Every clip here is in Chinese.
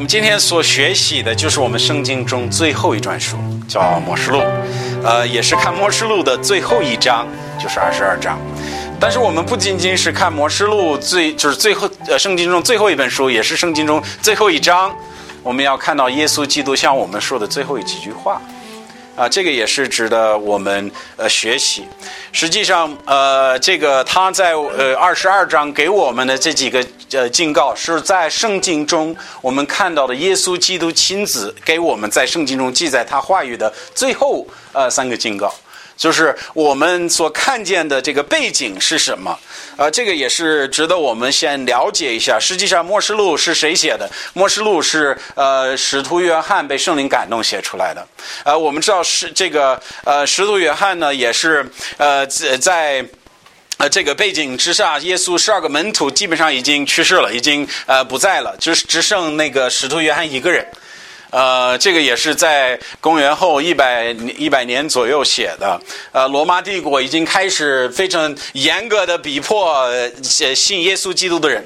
我们今天所学习的就是我们圣经中最后一卷书，叫《末世录》，呃，也是看《末世录》的最后一章，就是二十二章。但是我们不仅仅是看《末世录》最，就是最后呃圣经中最后一本书，也是圣经中最后一章。我们要看到耶稣基督向我们说的最后几句话。啊，这个也是值得我们呃学习。实际上，呃，这个他在呃二十二章给我们的这几个呃警告，是在圣经中我们看到的耶稣基督亲自给我们在圣经中记载他话语的最后呃三个警告。就是我们所看见的这个背景是什么？呃，这个也是值得我们先了解一下。实际上，《末世录》是谁写的？《末世录》是呃使徒约翰被圣灵感动写出来的。呃，我们知道是这个呃使徒约翰呢，也是呃在呃这个背景之下，耶稣十二个门徒基本上已经去世了，已经呃不在了，就是只剩那个使徒约翰一个人。呃，这个也是在公元后一百一百年左右写的。呃，罗马帝国已经开始非常严格的逼迫信耶稣基督的人。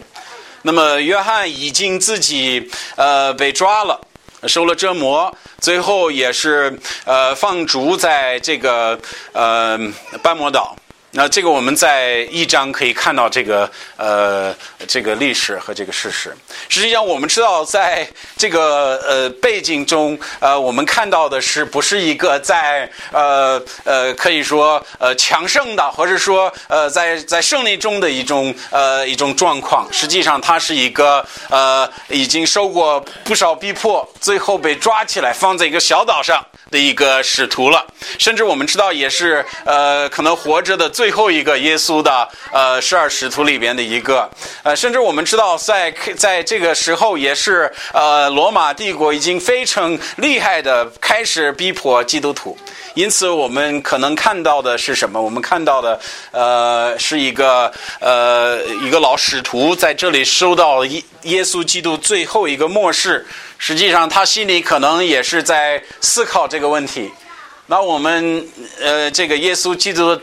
那么，约翰已经自己呃被抓了，受了折磨，最后也是呃放逐在这个呃班摩岛。那这个我们在一章可以看到这个呃这个历史和这个事实。实际上，我们知道在这个呃背景中，呃我们看到的是不是一个在呃呃可以说呃强盛的，或者说呃在在胜利中的一种呃一种状况。实际上，它是一个呃已经受过不少逼迫，最后被抓起来放在一个小岛上的一个使徒了。甚至我们知道，也是呃可能活着的最。最后一个耶稣的呃十二使徒里边的一个，呃，甚至我们知道，在在这个时候也是呃罗马帝国已经非常厉害的开始逼迫基督徒，因此我们可能看到的是什么？我们看到的呃是一个呃一个老使徒在这里收到耶耶稣基督最后一个末世，实际上他心里可能也是在思考这个问题。那我们呃这个耶稣基督。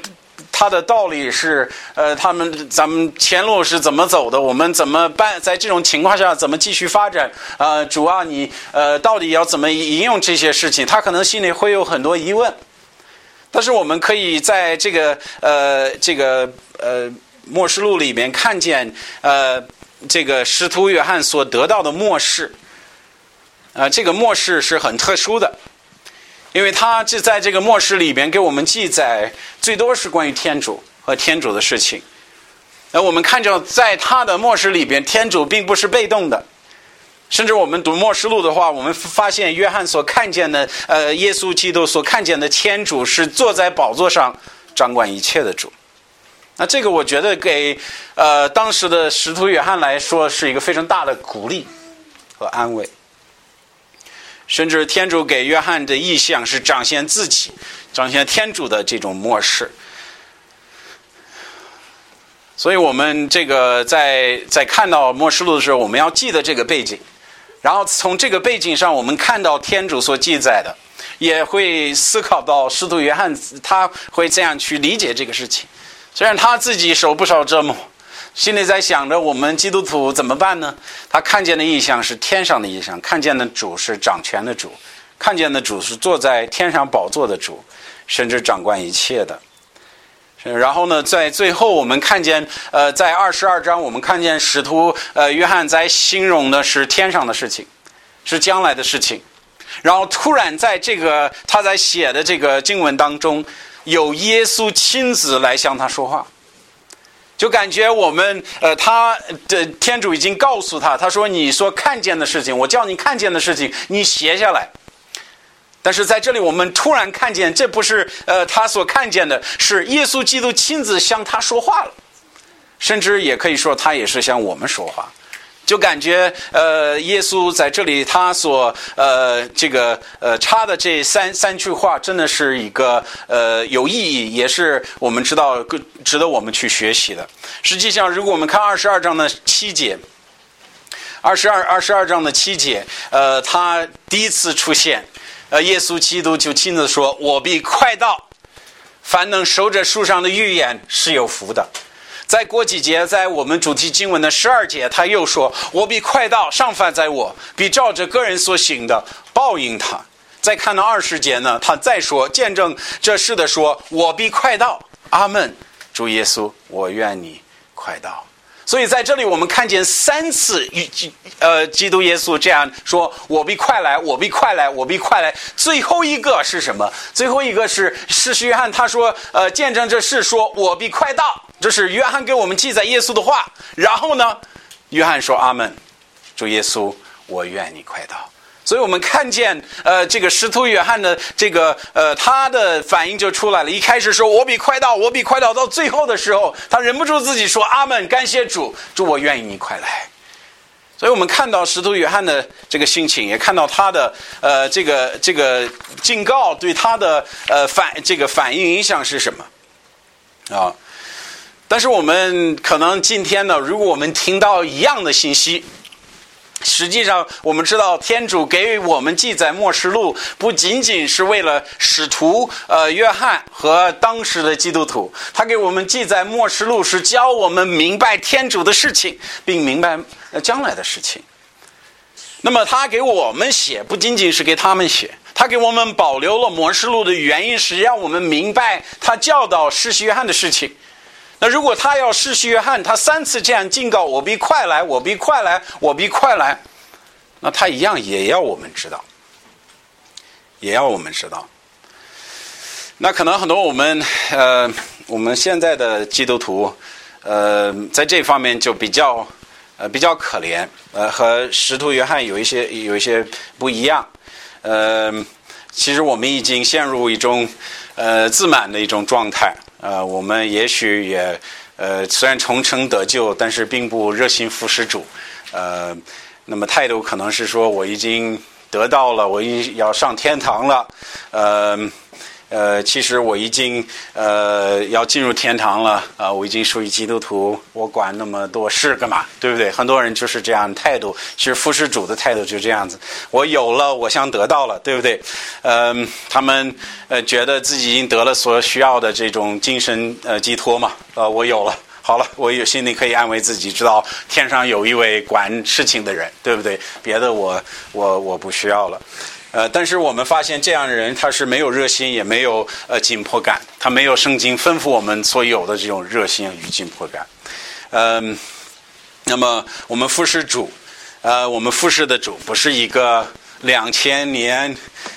他的道理是，呃，他们咱们前路是怎么走的？我们怎么办？在这种情况下，怎么继续发展？呃，主啊，你呃，到底要怎么应用这些事情？他可能心里会有很多疑问。但是我们可以在这个呃这个呃末世录里面看见，呃，这个使徒约翰所得到的末世，啊，这个末世是很特殊的。因为他就在这个末世里边给我们记载，最多是关于天主和天主的事情。那我们看着在他的末世里边，天主并不是被动的。甚至我们读末世录的话，我们发现约翰所看见的，呃，耶稣基督所看见的天主是坐在宝座上掌管一切的主。那这个我觉得给呃当时的使徒约翰来说是一个非常大的鼓励和安慰。甚至天主给约翰的意象是彰显自己，彰显天主的这种模式。所以我们这个在在看到末世录的时候，我们要记得这个背景，然后从这个背景上，我们看到天主所记载的，也会思考到使徒约翰他会这样去理解这个事情。虽然他自己受不少折磨。心里在想着我们基督徒怎么办呢？他看见的意象是天上的意象，看见的主是掌权的主，看见的主是坐在天上宝座的主，甚至掌管一切的。然后呢，在最后我们看见，呃，在二十二章我们看见使徒呃约翰在形容的是天上的事情，是将来的事情。然后突然在这个他在写的这个经文当中，有耶稣亲自来向他说话。就感觉我们呃，他的天主已经告诉他，他说：“你说看见的事情，我叫你看见的事情，你写下来。”但是在这里，我们突然看见，这不是呃他所看见的，是耶稣基督亲自向他说话了，甚至也可以说，他也是向我们说话。就感觉，呃，耶稣在这里，他所呃这个呃插的这三三句话，真的是一个呃有意义，也是我们知道值得我们去学习的。实际上，如果我们看二十二章的七节，二十二二十二章的七节，呃，他第一次出现，呃，耶稣基督就亲自说：“我必快到，凡能守着树上的预言是有福的。”再过几节，在我们主题经文的十二节，他又说：“我必快到，上犯在我，必照着个人所行的报应他。”再看到二十节呢，他再说见证这事的说：“我必快到。”阿门。主耶稣，我愿你快到。所以在这里，我们看见三次与基呃基督耶稣这样说：“我必快来，我必快来，我必快来。”最后一个是什么？最后一个是施洗约翰，他说：“呃，见证这事，说我必快到。”这是约翰给我们记载耶稣的话。然后呢，约翰说：“阿门。”主耶稣，我愿你快到。所以我们看见，呃，这个使徒约翰的这个，呃，他的反应就出来了。一开始说“我比快到，我比快到”，到最后的时候，他忍不住自己说：“阿门，感谢主，主我愿意你快来。”所以我们看到使徒约翰的这个心情，也看到他的，呃，这个这个警告对他的，呃，反这个反应影响是什么？啊！但是我们可能今天呢，如果我们听到一样的信息。实际上，我们知道天主给我们记载《末世录》，不仅仅是为了使徒呃约翰和当时的基督徒，他给我们记载《末世录》是教我们明白天主的事情，并明白将来的事情。那么他给我们写，不仅仅是给他们写，他给我们保留了《末世录》的原因是让我们明白他教导世袭约翰的事情。那如果他要世袭约翰，他三次这样警告我必快来，我必快来，我必快来，那他一样也要我们知道，也要我们知道。那可能很多我们呃我们现在的基督徒呃在这方面就比较呃比较可怜，呃和使徒约翰有一些有一些不一样。呃，其实我们已经陷入一种呃自满的一种状态。呃，我们也许也，呃，虽然重生得救，但是并不热心服侍主，呃，那么态度可能是说我已经得到了，我已要上天堂了，呃。呃，其实我已经呃要进入天堂了啊，我已经属于基督徒，我管那么多事干嘛？对不对？很多人就是这样态度，其实服侍主的态度就这样子。我有了，我想得到了，对不对？嗯，他们呃觉得自己已经得了所需要的这种精神呃寄托嘛，呃，我有了，好了，我有心里可以安慰自己，知道天上有一位管事情的人，对不对？别的我我我不需要了。呃，但是我们发现这样的人他是没有热心，也没有呃紧迫感，他没有圣经吩咐我们所有的这种热心与紧迫感。嗯，那么我们服侍主，呃，我们服侍的主不是一个两千年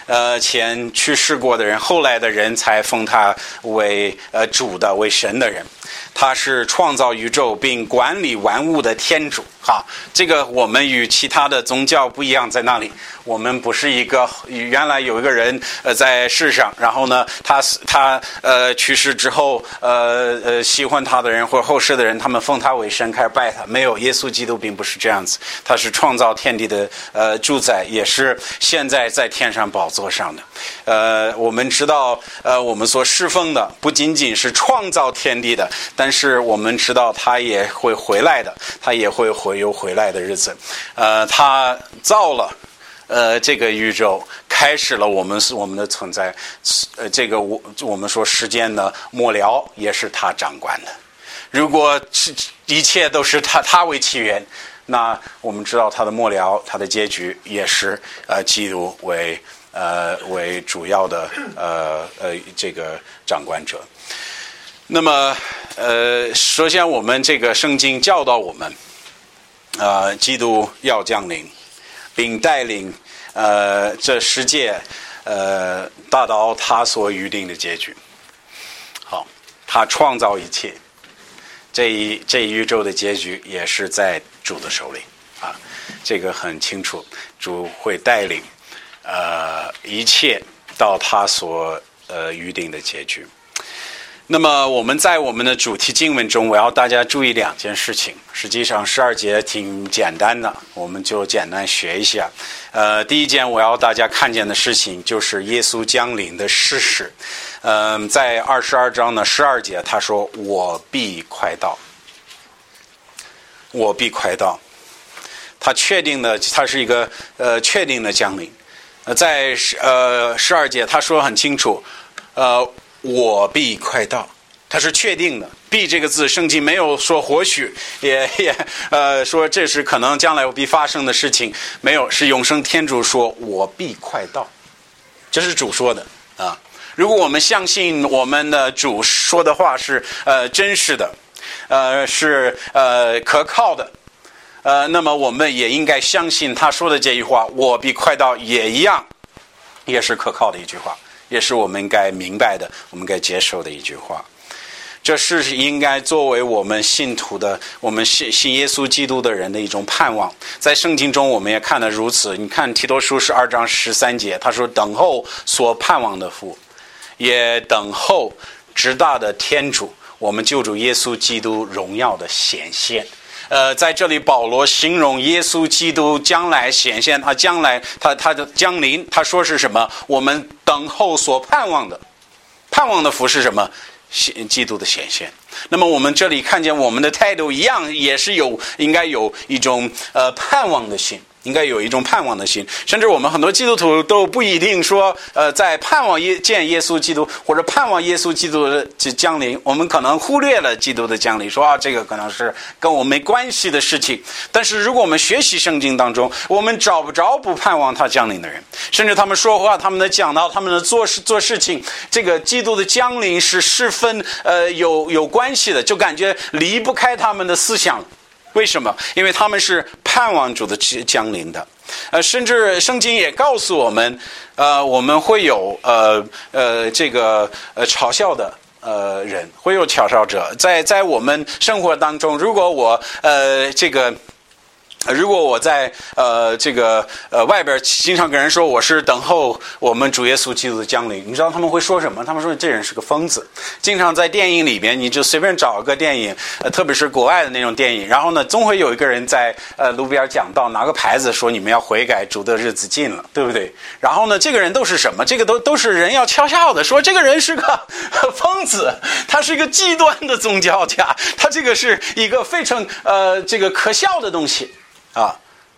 呃前去世过的人，后来的人才封他为呃主的为神的人。他是创造宇宙并管理万物的天主，哈，这个我们与其他的宗教不一样在那里。我们不是一个原来有一个人呃在世上，然后呢，他他呃去世之后，呃呃喜欢他的人或后世的人，他们奉他为神开始拜他。没有耶稣基督并不是这样子，他是创造天地的呃主宰，也是现在在天上宝座上的。呃，我们知道呃我们所侍奉的不仅仅是创造天地的，但是我们知道他也会回来的，他也会回又回来的日子。呃，他造了。呃，这个宇宙开始了，我们是我们的存在。呃，这个我我们说时间的末了也是他掌管的。如果是一切都是他他为起源，那我们知道他的末了，他的结局也是呃基督为呃为主要的呃呃这个掌管者。那么呃，首先我们这个圣经教导我们，呃，基督要降临。并带领呃这世界呃达到他所预定的结局。好，他创造一切，这一这一宇宙的结局也是在主的手里啊，这个很清楚，主会带领呃一切到他所呃预定的结局。那么我们在我们的主题经文中，我要大家注意两件事情。实际上十二节挺简单的，我们就简单学一下。呃，第一件我要大家看见的事情就是耶稣降临的事实。嗯，在二十二章的十二节，他说：“我必快到，我必快到。”他确定的，他是一个呃确定的降临。呃，在十呃十二节他说很清楚，呃。我必快到，他是确定的，必这个字，圣经没有说或许，也 也呃说这是可能将来必发生的事情，没有，是永生天主说我必快到，这是主说的啊。如果我们相信我们的主说的话是呃真实的，呃是呃可靠的，呃，那么我们也应该相信他说的这句话，我必快到也一样，也是可靠的一句话。也是我们应该明白的，我们该接受的一句话。这是应该作为我们信徒的，我们信信耶稣基督的人的一种盼望。在圣经中，我们也看得如此。你看提多书是二章十三节，他说：“等候所盼望的福，也等候直大的天主，我们救主耶稣基督荣耀的显现。”呃，在这里，保罗形容耶稣基督将来显现，他将来他他的降临，他说是什么？我们等候所盼望的，盼望的福是什么？显基督的显现。那么我们这里看见我们的态度一样，也是有应该有一种呃盼望的心。应该有一种盼望的心，甚至我们很多基督徒都不一定说，呃，在盼望耶见耶稣基督或者盼望耶稣基督的降临，我们可能忽略了基督的降临，说啊，这个可能是跟我没关系的事情。但是如果我们学习圣经当中，我们找不着不盼望他降临的人，甚至他们说话，他们的讲到，他们的做事做事情，这个基督的降临是十分呃有有关系的，就感觉离不开他们的思想。为什么？因为他们是盼望主的降临的，呃，甚至圣经也告诉我们，呃，我们会有呃呃这个呃嘲笑的呃人，会有嘲笑者，在在我们生活当中，如果我呃这个。如果我在呃这个呃外边经常跟人说我是等候我们主耶稣基督的降临，你知道他们会说什么？他们说这人是个疯子。经常在电影里边，你就随便找个电影，呃，特别是国外的那种电影，然后呢，总会有一个人在呃路边讲道，拿个牌子说你们要悔改，主的日子近了，对不对？然后呢，这个人都是什么？这个都都是人要悄悄的说，这个人是个疯子，他是一个极端的宗教家，他这个是一个非常呃这个可笑的东西。啊，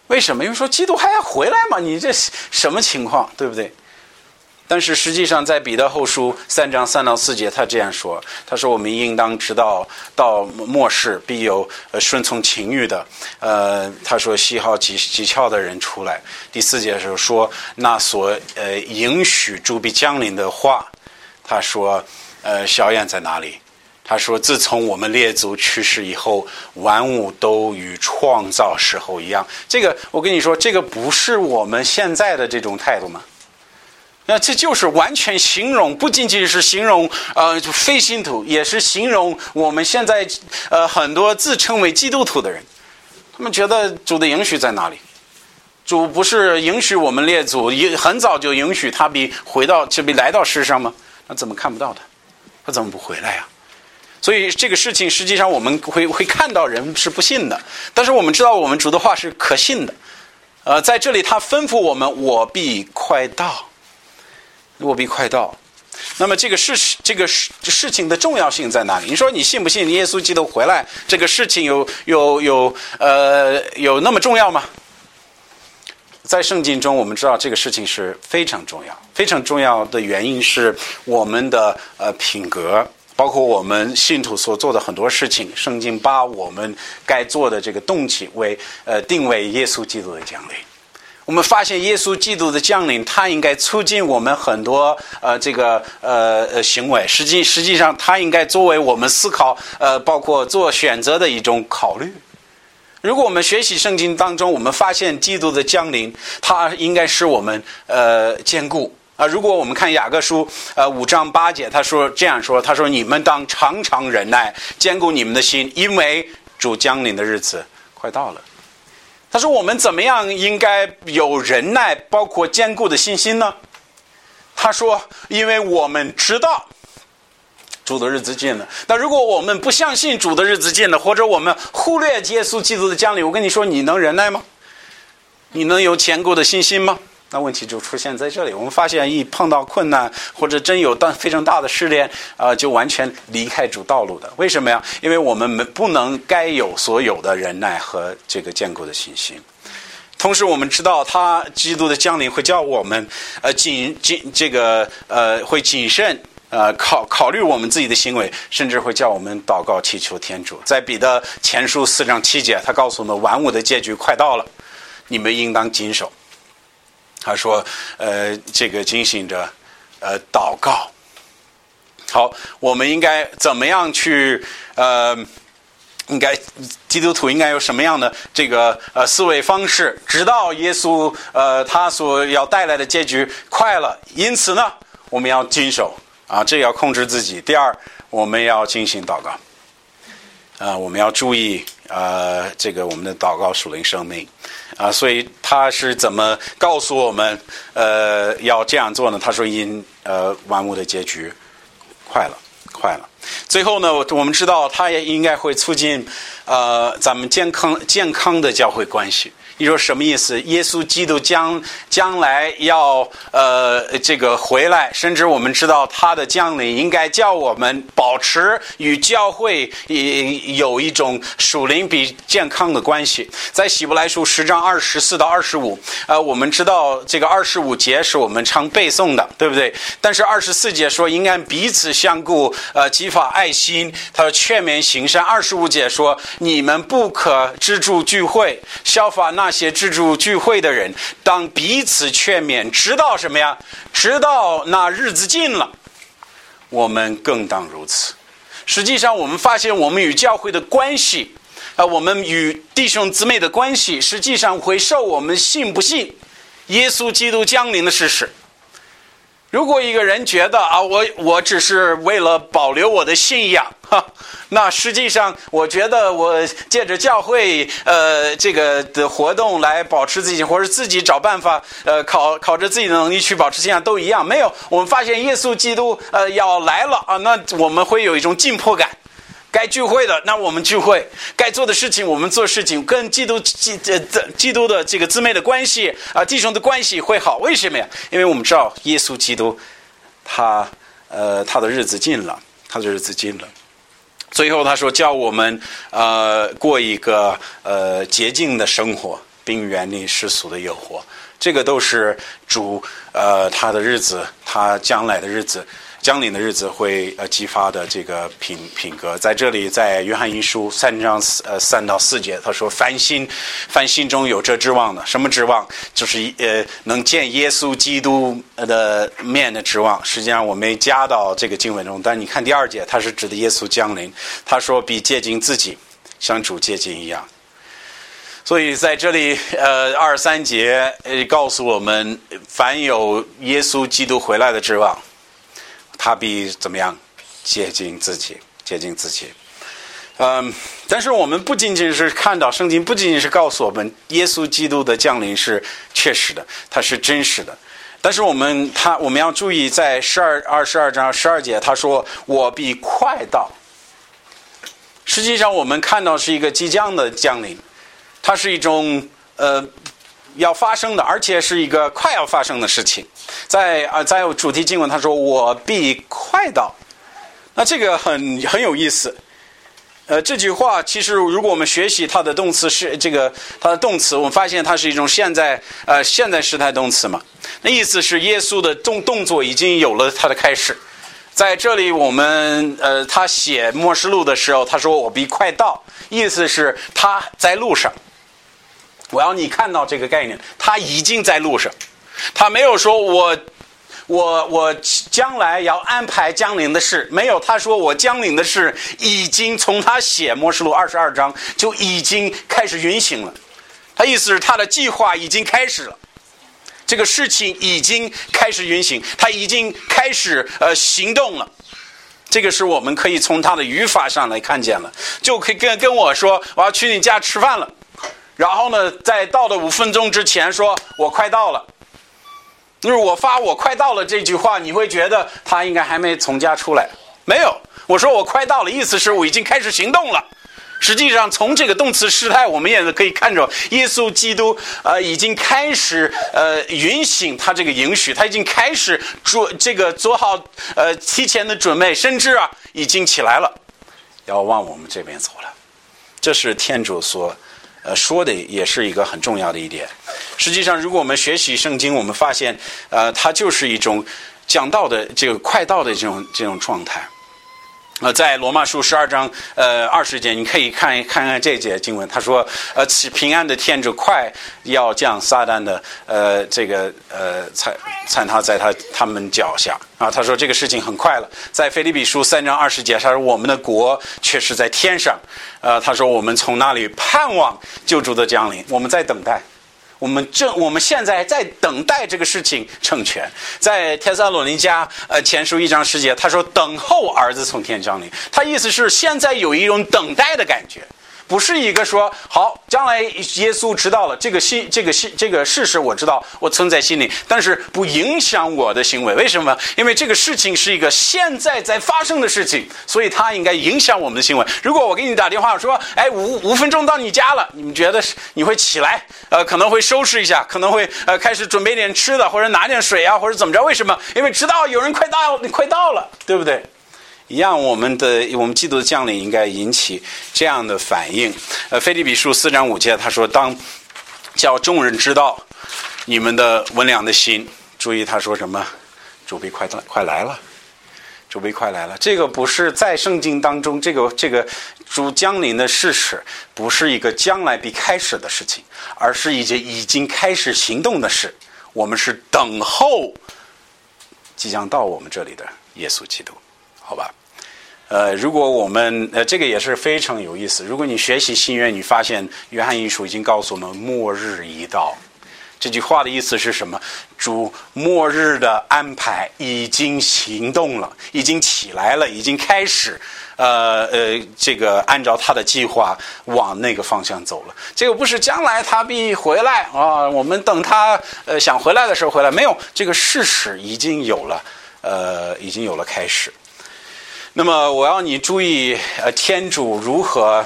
为什么？因为说基督还要回来嘛？你这什么情况，对不对？但是实际上，在彼得后书三章三到四节，他这样说：“他说我们应当知道，到末世必有顺从情欲的，呃，他说喜好技技巧的人出来。”第四节的时候说：“那所呃允许主必降临的话，他说，呃，小眼在哪里？”他说：“自从我们列祖去世以后，万物都与创造时候一样。这个，我跟你说，这个不是我们现在的这种态度吗？那这就是完全形容，不仅仅是形容呃非信徒，也是形容我们现在呃很多自称为基督徒的人。他们觉得主的允许在哪里？主不是允许我们列祖也很早就允许他比回到这比来到世上吗？那怎么看不到他？他怎么不回来呀？”所以这个事情实际上我们会会看到人是不信的，但是我们知道我们主的话是可信的。呃，在这里他吩咐我们：“我必快到，我必快到。”那么这个事这个事事情的重要性在哪里？你说你信不信耶稣基督回来？这个事情有有有呃有那么重要吗？在圣经中，我们知道这个事情是非常重要，非常重要的原因是我们的呃品格。包括我们信徒所做的很多事情，圣经把我们该做的这个动机为呃定为耶稣基督的降临。我们发现耶稣基督的降临，它应该促进我们很多呃这个呃呃行为。实际实际上，它应该作为我们思考呃包括做选择的一种考虑。如果我们学习圣经当中，我们发现基督的降临，它应该是我们呃坚固。啊，如果我们看雅各书，呃，五章八节，他说这样说：“他说你们当常常忍耐，坚固你们的心，因为主降临的日子快到了。”他说：“我们怎么样应该有忍耐，包括坚固的信心呢？”他说：“因为我们知道主的日子近了。那如果我们不相信主的日子近了，或者我们忽略耶稣基督的降临，我跟你说，你能忍耐吗？你能有坚固的信心吗？”那问题就出现在这里。我们发现，一碰到困难或者真有大非常大的试炼，啊，就完全离开主道路的。为什么呀？因为我们没不能该有所有的忍耐和这个坚固的信心。同时，我们知道，他基督的降临会叫我们，呃，谨谨这个呃，会谨慎呃，考考虑我们自己的行为，甚至会叫我们祷告祈求天主。在彼得前书四章七节，他告诉我们，万物的结局快到了，你们应当谨守。他说，呃，这个警醒着，呃，祷告。好，我们应该怎么样去？呃，应该基督徒应该有什么样的这个呃思维方式？直到耶稣呃他所要带来的结局快了，因此呢，我们要遵守。啊，这要控制自己。第二，我们要进行祷告。啊，我们要注意啊，这个我们的祷告属灵生命。啊，所以他是怎么告诉我们呃要这样做呢？他说：“因呃万物的结局快了，快了。”最后呢，我们知道他也应该会促进呃咱们健康健康的教会关系。你说什么意思？耶稣基督将将来要呃这个回来，甚至我们知道他的降临应该叫我们保持与教会有一种属灵比健康的关系。在希伯来书十章二十四到二十五，呃，我们知道这个二十五节是我们常背诵的，对不对？但是二十四节说应该彼此相顾，呃，激发爱心，他说劝勉行善。二十五节说你们不可资助聚会，效法那。那些自助聚会的人，当彼此劝勉，直到什么呀？直到那日子近了，我们更当如此。实际上，我们发现，我们与教会的关系，啊，我们与弟兄姊妹的关系，实际上会受我们信不信耶稣基督降临的事实。如果一个人觉得啊，我我只是为了保留我的信仰，哈，那实际上我觉得我借着教会呃这个的活动来保持自己，或者自己找办法呃考考着自己的能力去保持信仰都一样。没有，我们发现耶稣基督呃要来了啊，那我们会有一种紧迫感。该聚会的，那我们聚会；该做的事情，我们做事情。跟基督基这这基督的这个姊妹的关系啊，弟兄的关系会好。为什么呀？因为我们知道耶稣基督，他呃他的日子近了，他的日子近了。最后他说，叫我们呃过一个呃洁净的生活，并远离世俗的诱惑。这个都是主呃他的日子，他将来的日子。降临的日子会呃激发的这个品品格，在这里，在约翰一书三章呃三到四节，他说：“凡心，凡心中有这指望的，什么指望？就是呃能见耶稣基督的面的指望。实际上我没加到这个经文中，但你看第二节，他是指的耶稣降临。他说比接近自己，像主接近一样。所以在这里，呃二三节呃告诉我们，凡有耶稣基督回来的指望。”他必怎么样接近自己？接近自己。嗯，但是我们不仅仅是看到圣经，不仅仅是告诉我们耶稣基督的降临是确实的，它是真实的。但是我们他我们要注意，在十二二十二章十二节，他说：“我必快到。”实际上，我们看到是一个即将的降临，它是一种呃。要发生的，而且是一个快要发生的事情，在啊，在主题经文他说：“我必快到。”那这个很很有意思。呃，这句话其实如果我们学习它的动词是这个它的动词，我们发现它是一种现在呃现在时态动词嘛。那意思是耶稣的动动作已经有了它的开始。在这里，我们呃他写末世录的时候，他说：“我必快到。”意思是他在路上。我要你看到这个概念，他已经在路上，他没有说我，我我将来要安排江陵的事，没有。他说我江陵的事已经从他写《末世录》二十二章就已经开始运行了。他意思是他的计划已经开始了，这个事情已经开始运行，他已经开始呃行动了。这个是我们可以从他的语法上来看见了，就可以跟跟我说我要去你家吃饭了。然后呢，在到的五分钟之前，说我快到了。就是我发我快到了这句话，你会觉得他应该还没从家出来。没有，我说我快到了，意思是我已经开始行动了。实际上，从这个动词时态，我们也可以看着耶稣基督呃已经开始呃允许他这个允许，他已经开始做这个做好呃提前的准备，甚至啊已经起来了，要往我们这边走了。这是天主所。呃，说的也是一个很重要的一点。实际上，如果我们学习圣经，我们发现，呃，它就是一种讲道的这个快道的这种这种状态。呃，在罗马书十二章呃二十节，你可以看看看这节经文，他说，呃，此平安的天主快要降撒旦的呃这个呃踩踩踏在他他们脚下啊。他说这个事情很快了。在腓立比书三章二十节，他说我们的国却是在天上。呃，他说我们从那里盼望救主的降临，我们在等待。我们正我们现在在等待这个事情成全，在天撒罗尼家呃前书一章十节，他说等候儿子从天降临，他意思是现在有一种等待的感觉。不是一个说好，将来耶稣知道了这个信，这个信，这个事实我知道，我存在心里，但是不影响我的行为。为什么？因为这个事情是一个现在在发生的事情，所以它应该影响我们的行为。如果我给你打电话说，哎，五五分钟到你家了，你们觉得你会起来？呃，可能会收拾一下，可能会呃开始准备点吃的，或者拿点水啊，或者怎么着？为什么？因为知道有人快到，你快到了，对不对？一样，我们的我们基督的将领应该引起这样的反应。呃，菲利比书四章五节他说：“当叫众人知道你们的温良的心。”注意他说什么？主必快到快来了，主必快来了。这个不是在圣经当中，这个这个主降临的事实，不是一个将来必开始的事情，而是一件已经开始行动的事。我们是等候即将到我们这里的耶稣基督。好吧，呃，如果我们呃，这个也是非常有意思。如果你学习新约，你发现约翰一书已经告诉我们末日已到。这句话的意思是什么？主末日的安排已经行动了，已经起来了，已经开始，呃呃，这个按照他的计划往那个方向走了。这个不是将来他必回来啊，我们等他呃想回来的时候回来，没有，这个事实已经有了，呃，已经有了开始。那么我要你注意，呃，天主如何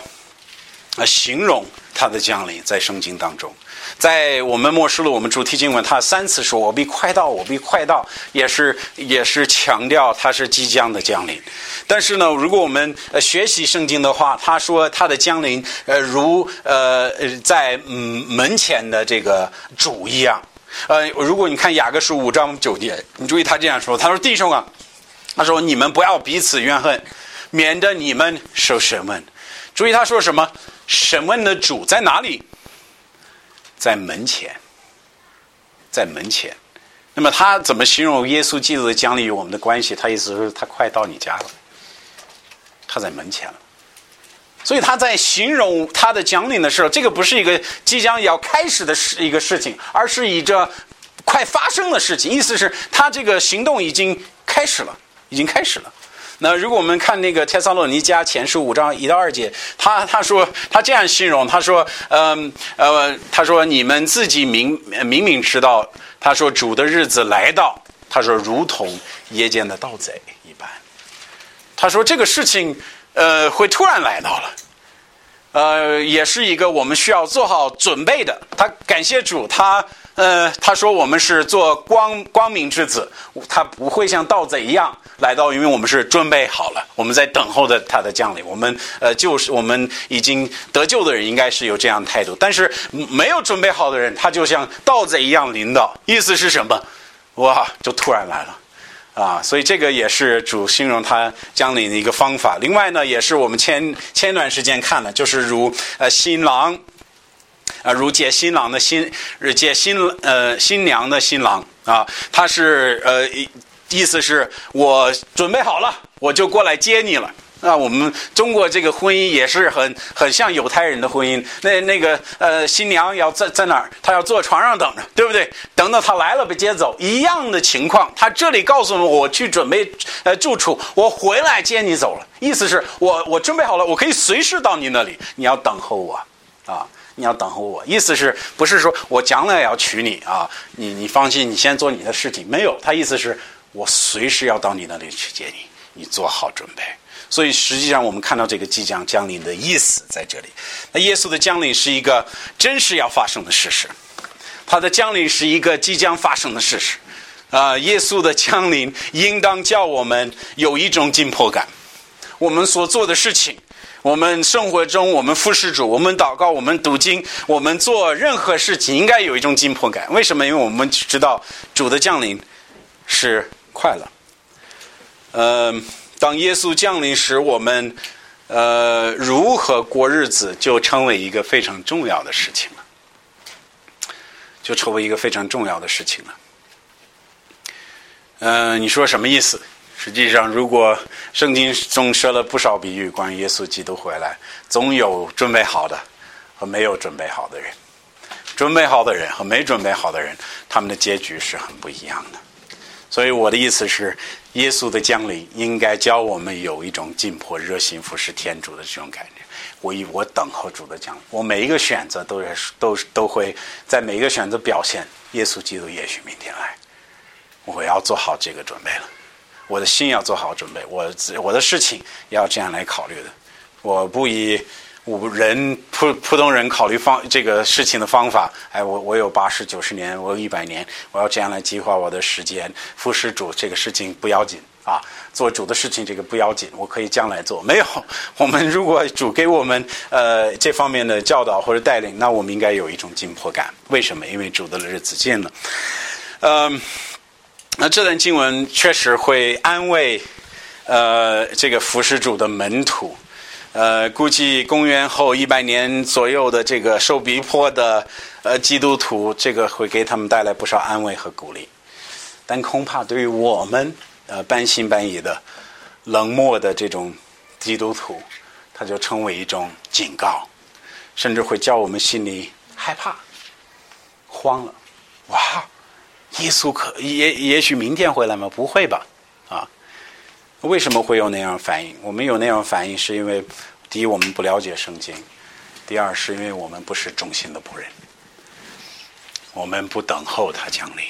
呃形容他的降临在圣经当中，在我们末世录我们主题经文，他三次说“我必快到，我必快到”，也是也是强调他是即将的降临。但是呢，如果我们呃学习圣经的话，他说他的降临呃如呃在嗯门前的这个主一样。呃，如果你看雅各书五章九节，你注意他这样说，他说弟兄啊。他说：“你们不要彼此怨恨，免得你们受审问。”注意他说什么？审问的主在哪里？在门前，在门前。那么他怎么形容耶稣基督的降临与我们的关系？他意思是，他快到你家了，他在门前了。所以他在形容他的降临的时候，这个不是一个即将要开始的事一个事情，而是以着快发生的事情。意思是，他这个行动已经开始了。已经开始了。那如果我们看那个《天撒罗尼迦前书》五章一到二节，他他说他这样形容，他说，嗯呃，他说你们自己明明明知道，他说主的日子来到，他说如同夜间的盗贼一般。他说这个事情呃会突然来到了，呃，也是一个我们需要做好准备的。他感谢主，他。呃，他说我们是做光光明之子，他不会像盗贼一样来到，因为我们是准备好了，我们在等候着他的降临。我们呃，就是我们已经得救的人，应该是有这样的态度。但是没有准备好的人，他就像盗贼一样临到。意思是什么？哇，就突然来了啊！所以这个也是主形容他降临的一个方法。另外呢，也是我们前前段时间看的，就是如呃新郎。啊，如接新郎的新，接新呃新娘的新郎啊，他是呃意思是我准备好了，我就过来接你了。那，我们中国这个婚姻也是很很像犹太人的婚姻。那那个呃新娘要在在哪儿？她要坐床上等着，对不对？等到他来了被接走，一样的情况。他这里告诉我，我去准备呃住处，我回来接你走了。意思是我我准备好了，我可以随时到你那里，你要等候我啊。你要等候我，意思是不是说我将来要娶你啊？你你放心，你先做你的事情。没有，他意思是我随时要到你那里去接你，你做好准备。所以实际上我们看到这个即将降临的意思在这里。那耶稣的降临是一个真实要发生的事实，他的降临是一个即将发生的事实。啊，耶稣的降临应当叫我们有一种紧迫感，我们所做的事情。我们生活中，我们服侍主，我们祷告，我们读经，我们做任何事情，应该有一种紧迫感。为什么？因为我们知道主的降临是。快乐。呃，当耶稣降临时，我们呃如何过日子，就成为一个非常重要的事情了，就成为一个非常重要的事情了。嗯，你说什么意思？实际上，如果圣经中说了不少比喻，关于耶稣基督回来，总有准备好的和没有准备好的人。准备好的人和没准备好的人，他们的结局是很不一样的。所以我的意思是，耶稣的降临应该教我们有一种紧迫、热心服侍天主的这种感觉。我以我等候主的降临，我每一个选择都是都都会在每一个选择表现耶稣基督也许明天来，我要做好这个准备了。我的心要做好准备，我我的事情要这样来考虑的。我不以。五人普普通人考虑方这个事情的方法，哎，我我有八十九十年，我有一百年，我要这样来计划我的时间。服侍主这个事情不要紧啊，做主的事情这个不要紧，我可以将来做。没有，我们如果主给我们呃这方面的教导或者带领，那我们应该有一种紧迫感。为什么？因为主的日子近了。嗯，那这段经文确实会安慰呃这个服侍主的门徒。呃，估计公元后一百年左右的这个受逼迫的呃基督徒，这个会给他们带来不少安慰和鼓励。但恐怕对于我们呃半信半疑的冷漠的这种基督徒，他就成为一种警告，甚至会叫我们心里害怕、慌了。哇，耶稣可也也许明天回来吗？不会吧？啊？为什么会有那样反应？我们有那样反应，是因为第一，我们不了解圣经；第二，是因为我们不是忠心的仆人，我们不等候他降临。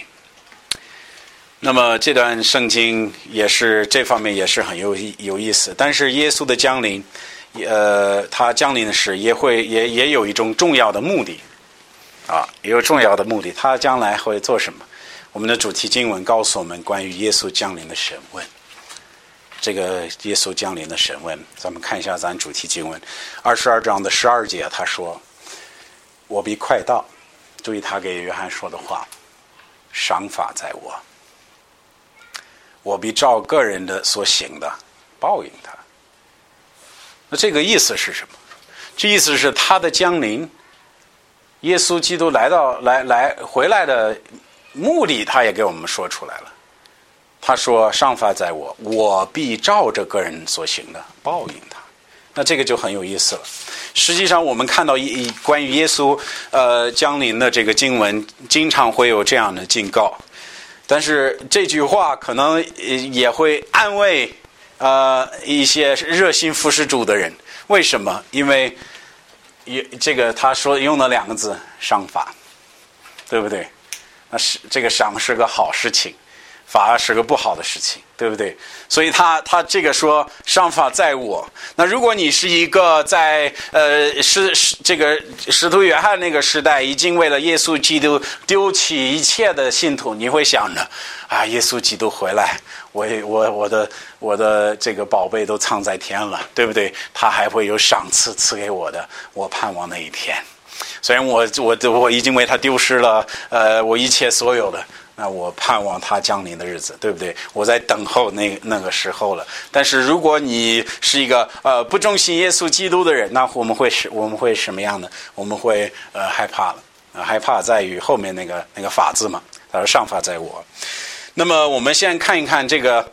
那么这段圣经也是这方面也是很有有意思。但是耶稣的降临，呃，他降临时也会也也有一种重要的目的，啊，也有重要的目的。他将来会做什么？我们的主题经文告诉我们关于耶稣降临的审问。这个耶稣降临的审问，咱们看一下咱主题经文，二十二章的十二节，他说：“我必快到。”注意他给约翰说的话：“赏罚在我，我必照个人的所行的报应他。”那这个意思是什么？这意思是他的降临，耶稣基督来到来来回来的目的，他也给我们说出来了。他说：“上法在我，我必照着个人所行的报应他。”那这个就很有意思了。实际上，我们看到一关于耶稣呃降临的这个经文，经常会有这样的警告。但是这句话可能也会安慰呃一些热心服侍主的人。为什么？因为也这个他说用了两个字“上法”，对不对？那是这个赏是个好事情。反而是个不好的事情，对不对？所以他他这个说上法在我。那如果你是一个在呃使使这个使徒约翰那个时代已经为了耶稣基督丢弃一切的信徒，你会想着啊，耶稣基督回来，我我我的我的这个宝贝都藏在天了，对不对？他还会有赏赐赐给我的，我盼望那一天。虽然我我我已经为他丢失了呃我一切所有的。那我盼望他降临的日子，对不对？我在等候那那个时候了。但是如果你是一个呃不忠心耶稣基督的人，那我们会是我们会什么样呢？我们会呃害怕了。害怕在于后面那个那个法字嘛。他说上法在我。那么我们先看一看这个。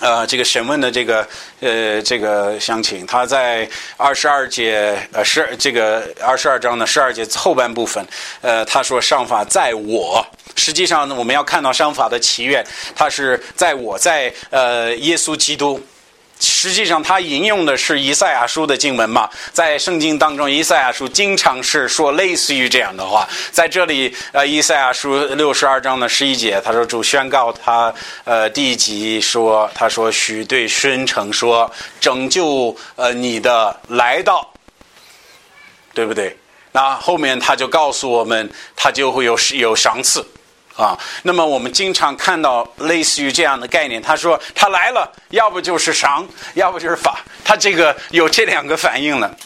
呃，这个审问的这个呃这个详情，他在二十二节呃十这个二十二章的十二节后半部分，呃，他说上法在我，实际上呢，我们要看到上法的祈愿，他是在我在呃耶稣基督。实际上，他引用的是以赛亚书的经文嘛？在圣经当中，以赛亚书经常是说类似于这样的话。在这里，呃，以赛亚书六十二章的十一节，他说：“主宣告他，呃，第一集说，他说许对宣城说，拯救呃你的来到，对不对？那后面他就告诉我们，他就会有有赏赐。”啊，那么我们经常看到类似于这样的概念，他说他来了，要不就是赏，要不就是罚，他这个有这两个反应了，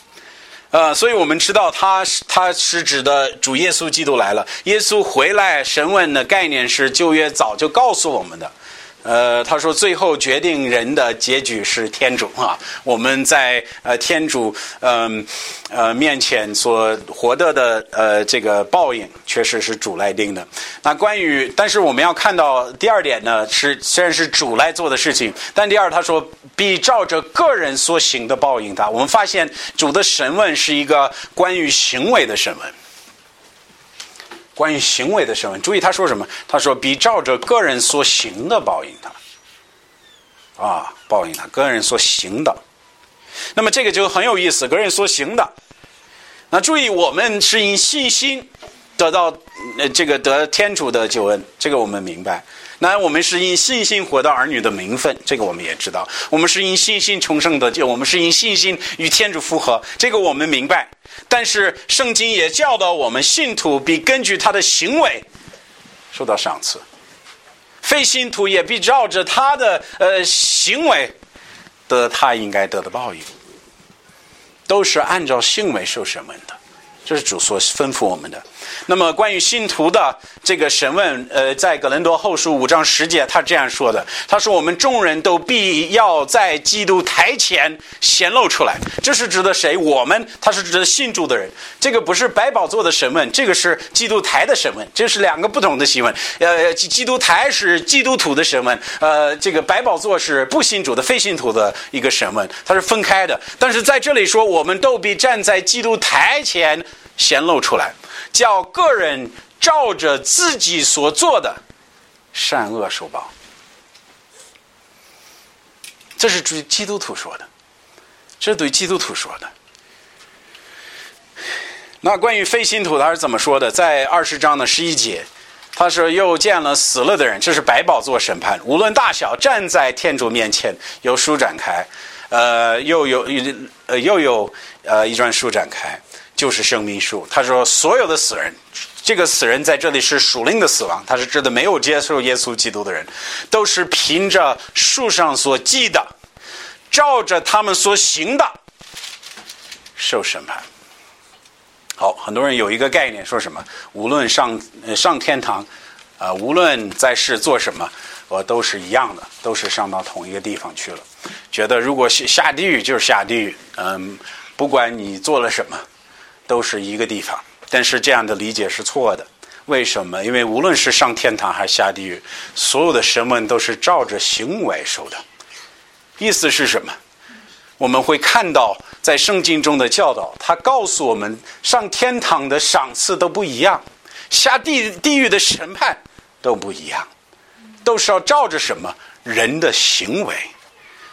呃，所以我们知道他是他是指的主耶稣基督来了，耶稣回来神问的概念是旧约早就告诉我们的，呃，他说最后决定人的结局是天主啊。我们在呃天主嗯呃面前所获得的呃这个报应，确实是主来定的。那关于，但是我们要看到第二点呢，是虽然是主来做的事情，但第二他说必照着个人所行的报应他。我们发现主的审问是一个关于行为的审问。关于行为的审问，注意他说什么？他说：“比照着个人所行的报应他，啊，报应他个人所行的。那么这个就很有意思，个人所行的。那注意，我们是因信心得到呃这个得天主的救恩，这个我们明白。那我们是因信心获得儿女的名分，这个我们也知道。我们是因信心重生的，就我们是因信心与天主复合，这个我们明白。”但是圣经也教导我们，信徒必根据他的行为受到赏赐，非信徒也必照着他的呃行为得他应该得的报应，都是按照行为受审问的，这是主所吩咐我们的。那么关于信徒的这个审问，呃，在格伦多后书五章十节，他这样说的：“他说我们众人都必要在基督台前显露出来。”这是指的谁？我们，他是指的信主的人。这个不是百宝座的审问，这个是基督台的审问，这是两个不同的新闻。呃，基督台是基督徒的审问，呃，这个百宝座是不信主的非信徒的一个审问，它是分开的。但是在这里说，我们都必站在基督台前显露出来。叫个人照着自己所做的善恶受报，这是对基督徒说的，这是对基督徒说的。那关于非信徒他是怎么说的？在二十章的十一节，他说：“又见了死了的人，这是百宝座审判，无论大小，站在天主面前，有书展开，呃，又有呃又有呃一段书展开。”就是生命树。他说，所有的死人，这个死人在这里是属灵的死亡，他是指的没有接受耶稣基督的人，都是凭着树上所记的，照着他们所行的受审判。好，很多人有一个概念，说什么无论上上天堂，啊，无论在世做什么，我都是一样的，都是上到同一个地方去了。觉得如果下地狱就是下地狱，嗯，不管你做了什么。都是一个地方，但是这样的理解是错的。为什么？因为无论是上天堂还是下地狱，所有的神文都是照着行为受的。意思是什么？我们会看到在圣经中的教导，他告诉我们，上天堂的赏赐都不一样，下地地狱的审判都不一样，都是要照着什么人的行为。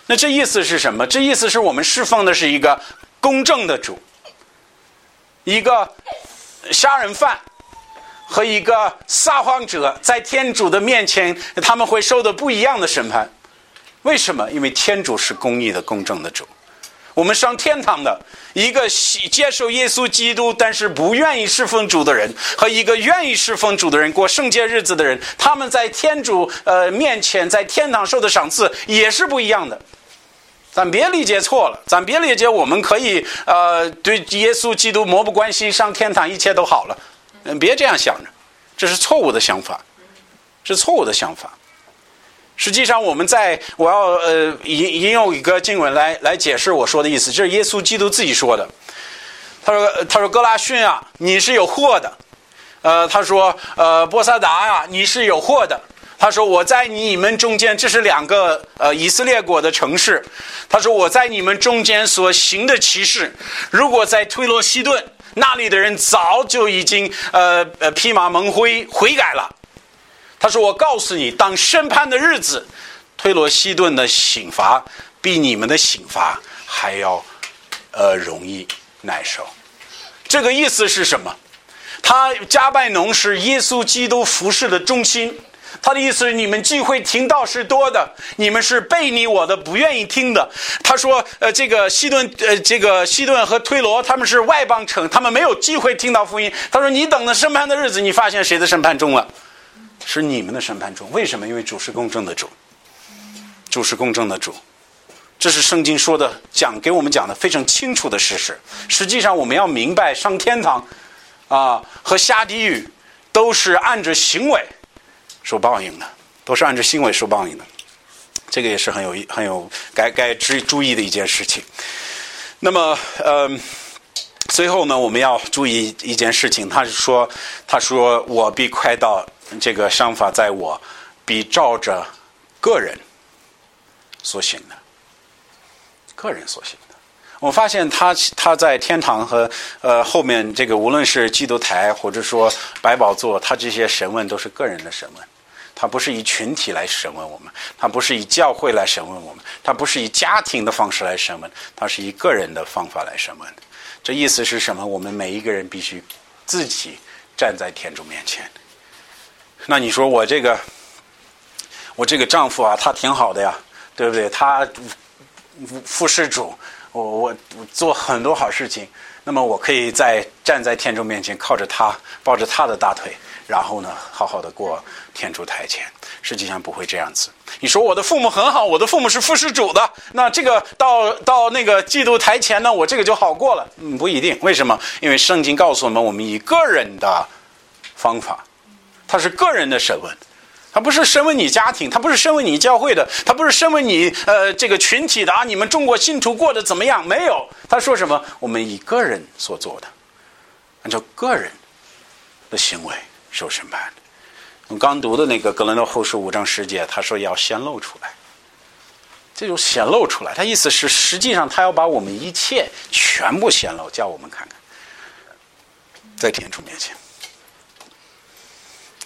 那这意思是什么？这意思是我们侍奉的是一个公正的主。一个杀人犯和一个撒谎者在天主的面前，他们会受到不一样的审判。为什么？因为天主是公义的、公正的主。我们上天堂的一个接受耶稣基督，但是不愿意侍奉主的人，和一个愿意侍奉主的人过圣洁日子的人，他们在天主呃面前，在天堂受的赏赐也是不一样的。咱别理解错了，咱别理解我们可以呃对耶稣基督漠不关心，上天堂一切都好了，嗯，别这样想着，这是错误的想法，是错误的想法。实际上，我们在我要呃引引用一个经文来来解释我说的意思，这是耶稣基督自己说的。他说：“他说，格拉逊啊，你是有祸的。呃，他说，呃，波萨达呀，你是有祸的。”他说：“我在你们中间，这是两个呃以色列国的城市。他说我在你们中间所行的歧视，如果在推罗西顿那里的人早就已经呃呃披麻蒙灰悔改了。他说我告诉你，当审判的日子，推罗西顿的刑罚比你们的刑罚还要呃容易耐受。这个意思是什么？他加拜农是耶稣基督服饰的中心。”他的意思是，你们聚会听到是多的，你们是背你我的，不愿意听的。他说：“呃，这个西顿，呃，这个西顿和推罗，他们是外邦城，他们没有机会听到福音。”他说：“你等着审判的日子，你发现谁的审判中了？是你们的审判中。为什么？因为主是公正的主，主是公正的主，这是圣经说的，讲给我们讲的非常清楚的事实。实际上，我们要明白，上天堂啊和下地狱都是按着行为。”受报应的，都是按照行为受报应的。这个也是很有很有该该注注意的一件事情。那么，呃，最后呢，我们要注意一件事情，他是说，他说我必快到这个想法在我，必照着个人所行的，个人所行的。我发现他他在天堂和呃后面这个无论是基督台或者说百宝座，他这些审问都是个人的审问，他不是以群体来审问我们，他不是以教会来审问我们，他不是以家庭的方式来审问，他是以个人的方法来审问。这意思是什么？我们每一个人必须自己站在天主面前。那你说我这个我这个丈夫啊，他挺好的呀，对不对？他服侍主。我我做很多好事情，那么我可以在站在天主面前，靠着他，抱着他的大腿，然后呢，好好的过天主台前。实际上不会这样子。你说我的父母很好，我的父母是服侍主的，那这个到到那个基督台前呢，我这个就好过了。嗯，不一定。为什么？因为圣经告诉我们，我们以个人的方法，他是个人的审问。他不是身为你家庭，他不是身为你教会的，他不是身为你呃这个群体的啊！你们中国信徒过得怎么样？没有，他说什么？我们以个人所做的，按照个人的行为受审判。我们刚读的那个格伦诺后书五章十节，他说要显露出来，这种显露出来，他意思是实际上他要把我们一切全部显露，叫我们看看，在天主面前，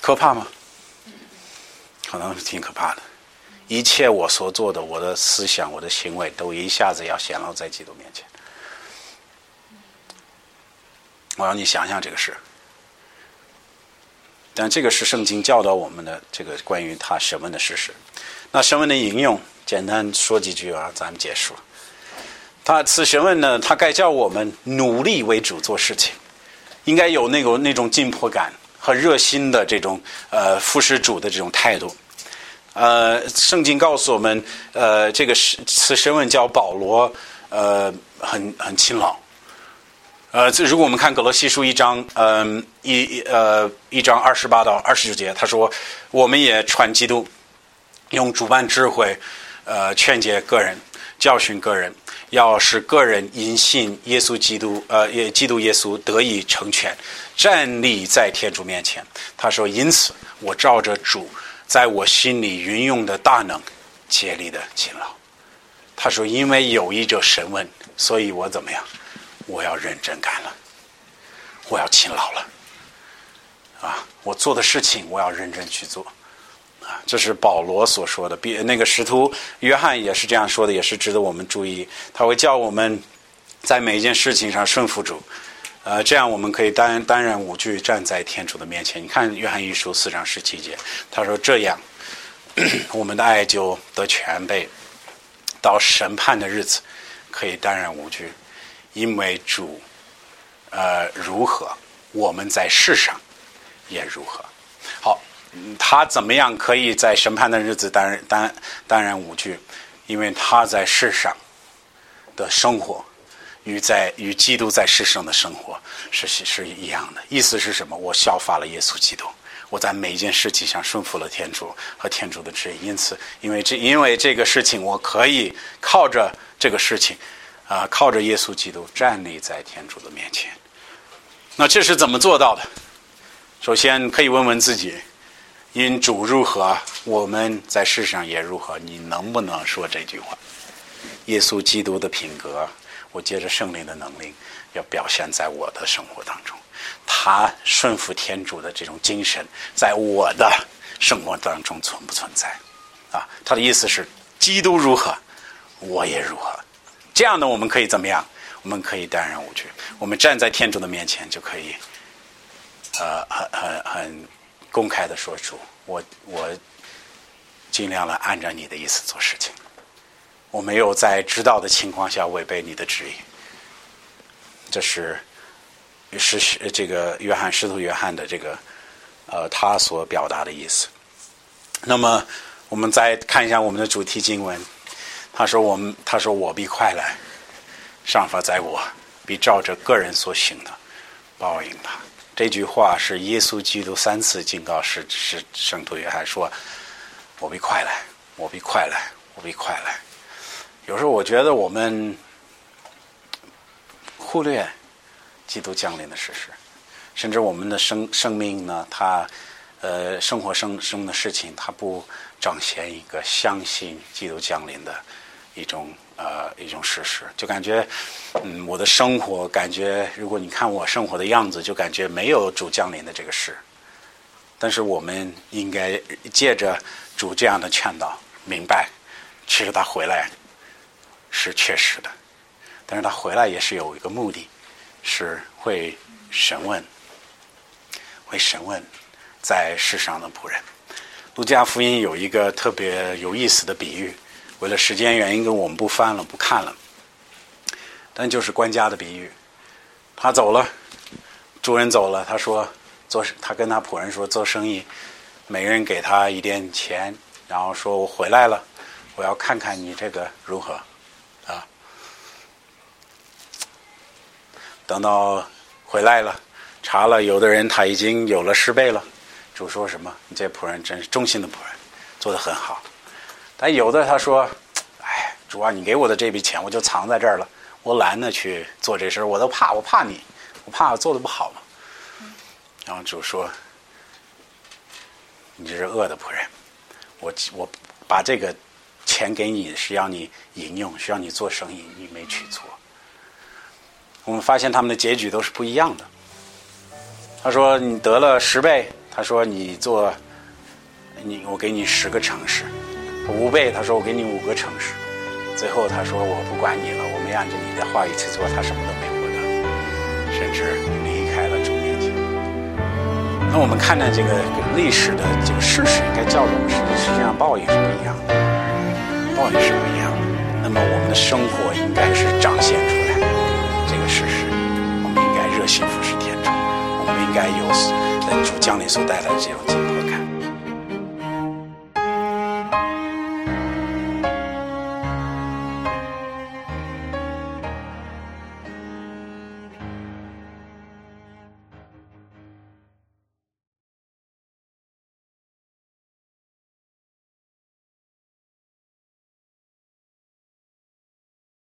可怕吗？可能是挺可怕的，一切我所做的，我的思想，我的行为，都一下子要显露在基督面前。我让你想想这个事，但这个是圣经教导我们的这个关于他审问的事实。那审问的引用，简单说几句啊，咱们结束。他此审问呢，他该叫我们努力为主做事情，应该有那种那种紧迫感。和热心的这种呃服侍主的这种态度，呃，圣经告诉我们，呃，这个是此神问叫保罗，呃，很很勤劳，呃，如果我们看格罗西书一章，嗯，一呃一章二十八到二十九节，他说，我们也传基督，用主办智慧，呃，劝诫个人，教训个人。要使个人因信耶稣基督，呃，也基督耶稣得以成全，站立在天主面前。他说：“因此，我照着主在我心里运用的大能，竭力的勤劳。”他说：“因为有意者神问，所以我怎么样？我要认真干了，我要勤劳了。啊，我做的事情，我要认真去做。”这是保罗所说的，比那个使徒约翰也是这样说的，也是值得我们注意。他会叫我们在每一件事情上顺服主，呃，这样我们可以担担任无惧站在天主的面前。你看约翰一书四章十七节，他说这样，我们的爱就得全备，到审判的日子可以担任无惧，因为主呃如何，我们在世上也如何。好。他怎么样可以在审判的日子担任担担任无惧？因为他在世上的生活与在与基督在世上的生活是是一样的。意思是什么？我效法了耶稣基督，我在每一件事情上顺服了天主和天主的旨意。因此，因为这因为这个事情，我可以靠着这个事情啊，靠着耶稣基督站立在天主的面前。那这是怎么做到的？首先，可以问问自己。因主如何，我们在世上也如何。你能不能说这句话？耶稣基督的品格，我借着圣灵的能力，要表现在我的生活当中。他顺服天主的这种精神，在我的生活当中存不存在？啊，他的意思是，基督如何，我也如何。这样呢，我们可以怎么样？我们可以淡然无惧。我们站在天主的面前，就可以，呃，很很很。公开的说出，我我尽量的按照你的意思做事情，我没有在知道的情况下违背你的旨意。这是是这个约翰师徒约翰的这个呃他所表达的意思。那么我们再看一下我们的主题经文，他说我们他说我必快来，上法在我，必照着个人所行的报应他。这句话是耶稣基督三次警告是是圣徒约翰说：“我必快来，我必快来，我必快来。有时候我觉得我们忽略基督降临的事实，甚至我们的生生命呢，它呃生活生生的事情，它不彰显一个相信基督降临的一种呃一种事实，就感觉嗯我的生活感觉，如果你看我生活的样子，就感觉没有主降临的这个事。但是我们应该借着主这样的劝导，明白其实他回来是确实的，但是他回来也是有一个目的，是会审问，会审问在世上的仆人。路加福音有一个特别有意思的比喻，为了时间原因，跟我们不翻了，不看了。但就是官家的比喻，他走了，主人走了，他说。做他跟他仆人说做生意，每个人给他一点钱，然后说我回来了，我要看看你这个如何，啊，等到回来了，查了，有的人他已经有了十倍了，主说什么？你这仆人真是忠心的仆人，做的很好。但有的他说，哎，主啊，你给我的这笔钱我就藏在这儿了，我懒得去做这事我都怕，我怕你，我怕做的不好嘛。然后主说：“你这是恶的仆人，我我把这个钱给你是要你引用，需要你做生意，你没去做。”我们发现他们的结局都是不一样的。他说：“你得了十倍。”他说：“你做，你我给你十个城市，五倍。”他说：“我给你五个城市。”最后他说：“我不管你了，我没按照你的话语去做。”他什么都没获得，甚至离开了主。那我们看待这个历史的这个事实，应该教导我们，实际上报应是不一样的，报应是不一样的。那么我们的生活应该是彰显出来这个事实，我们应该热心服侍天主，我们应该有主降临所带来的这种紧迫感。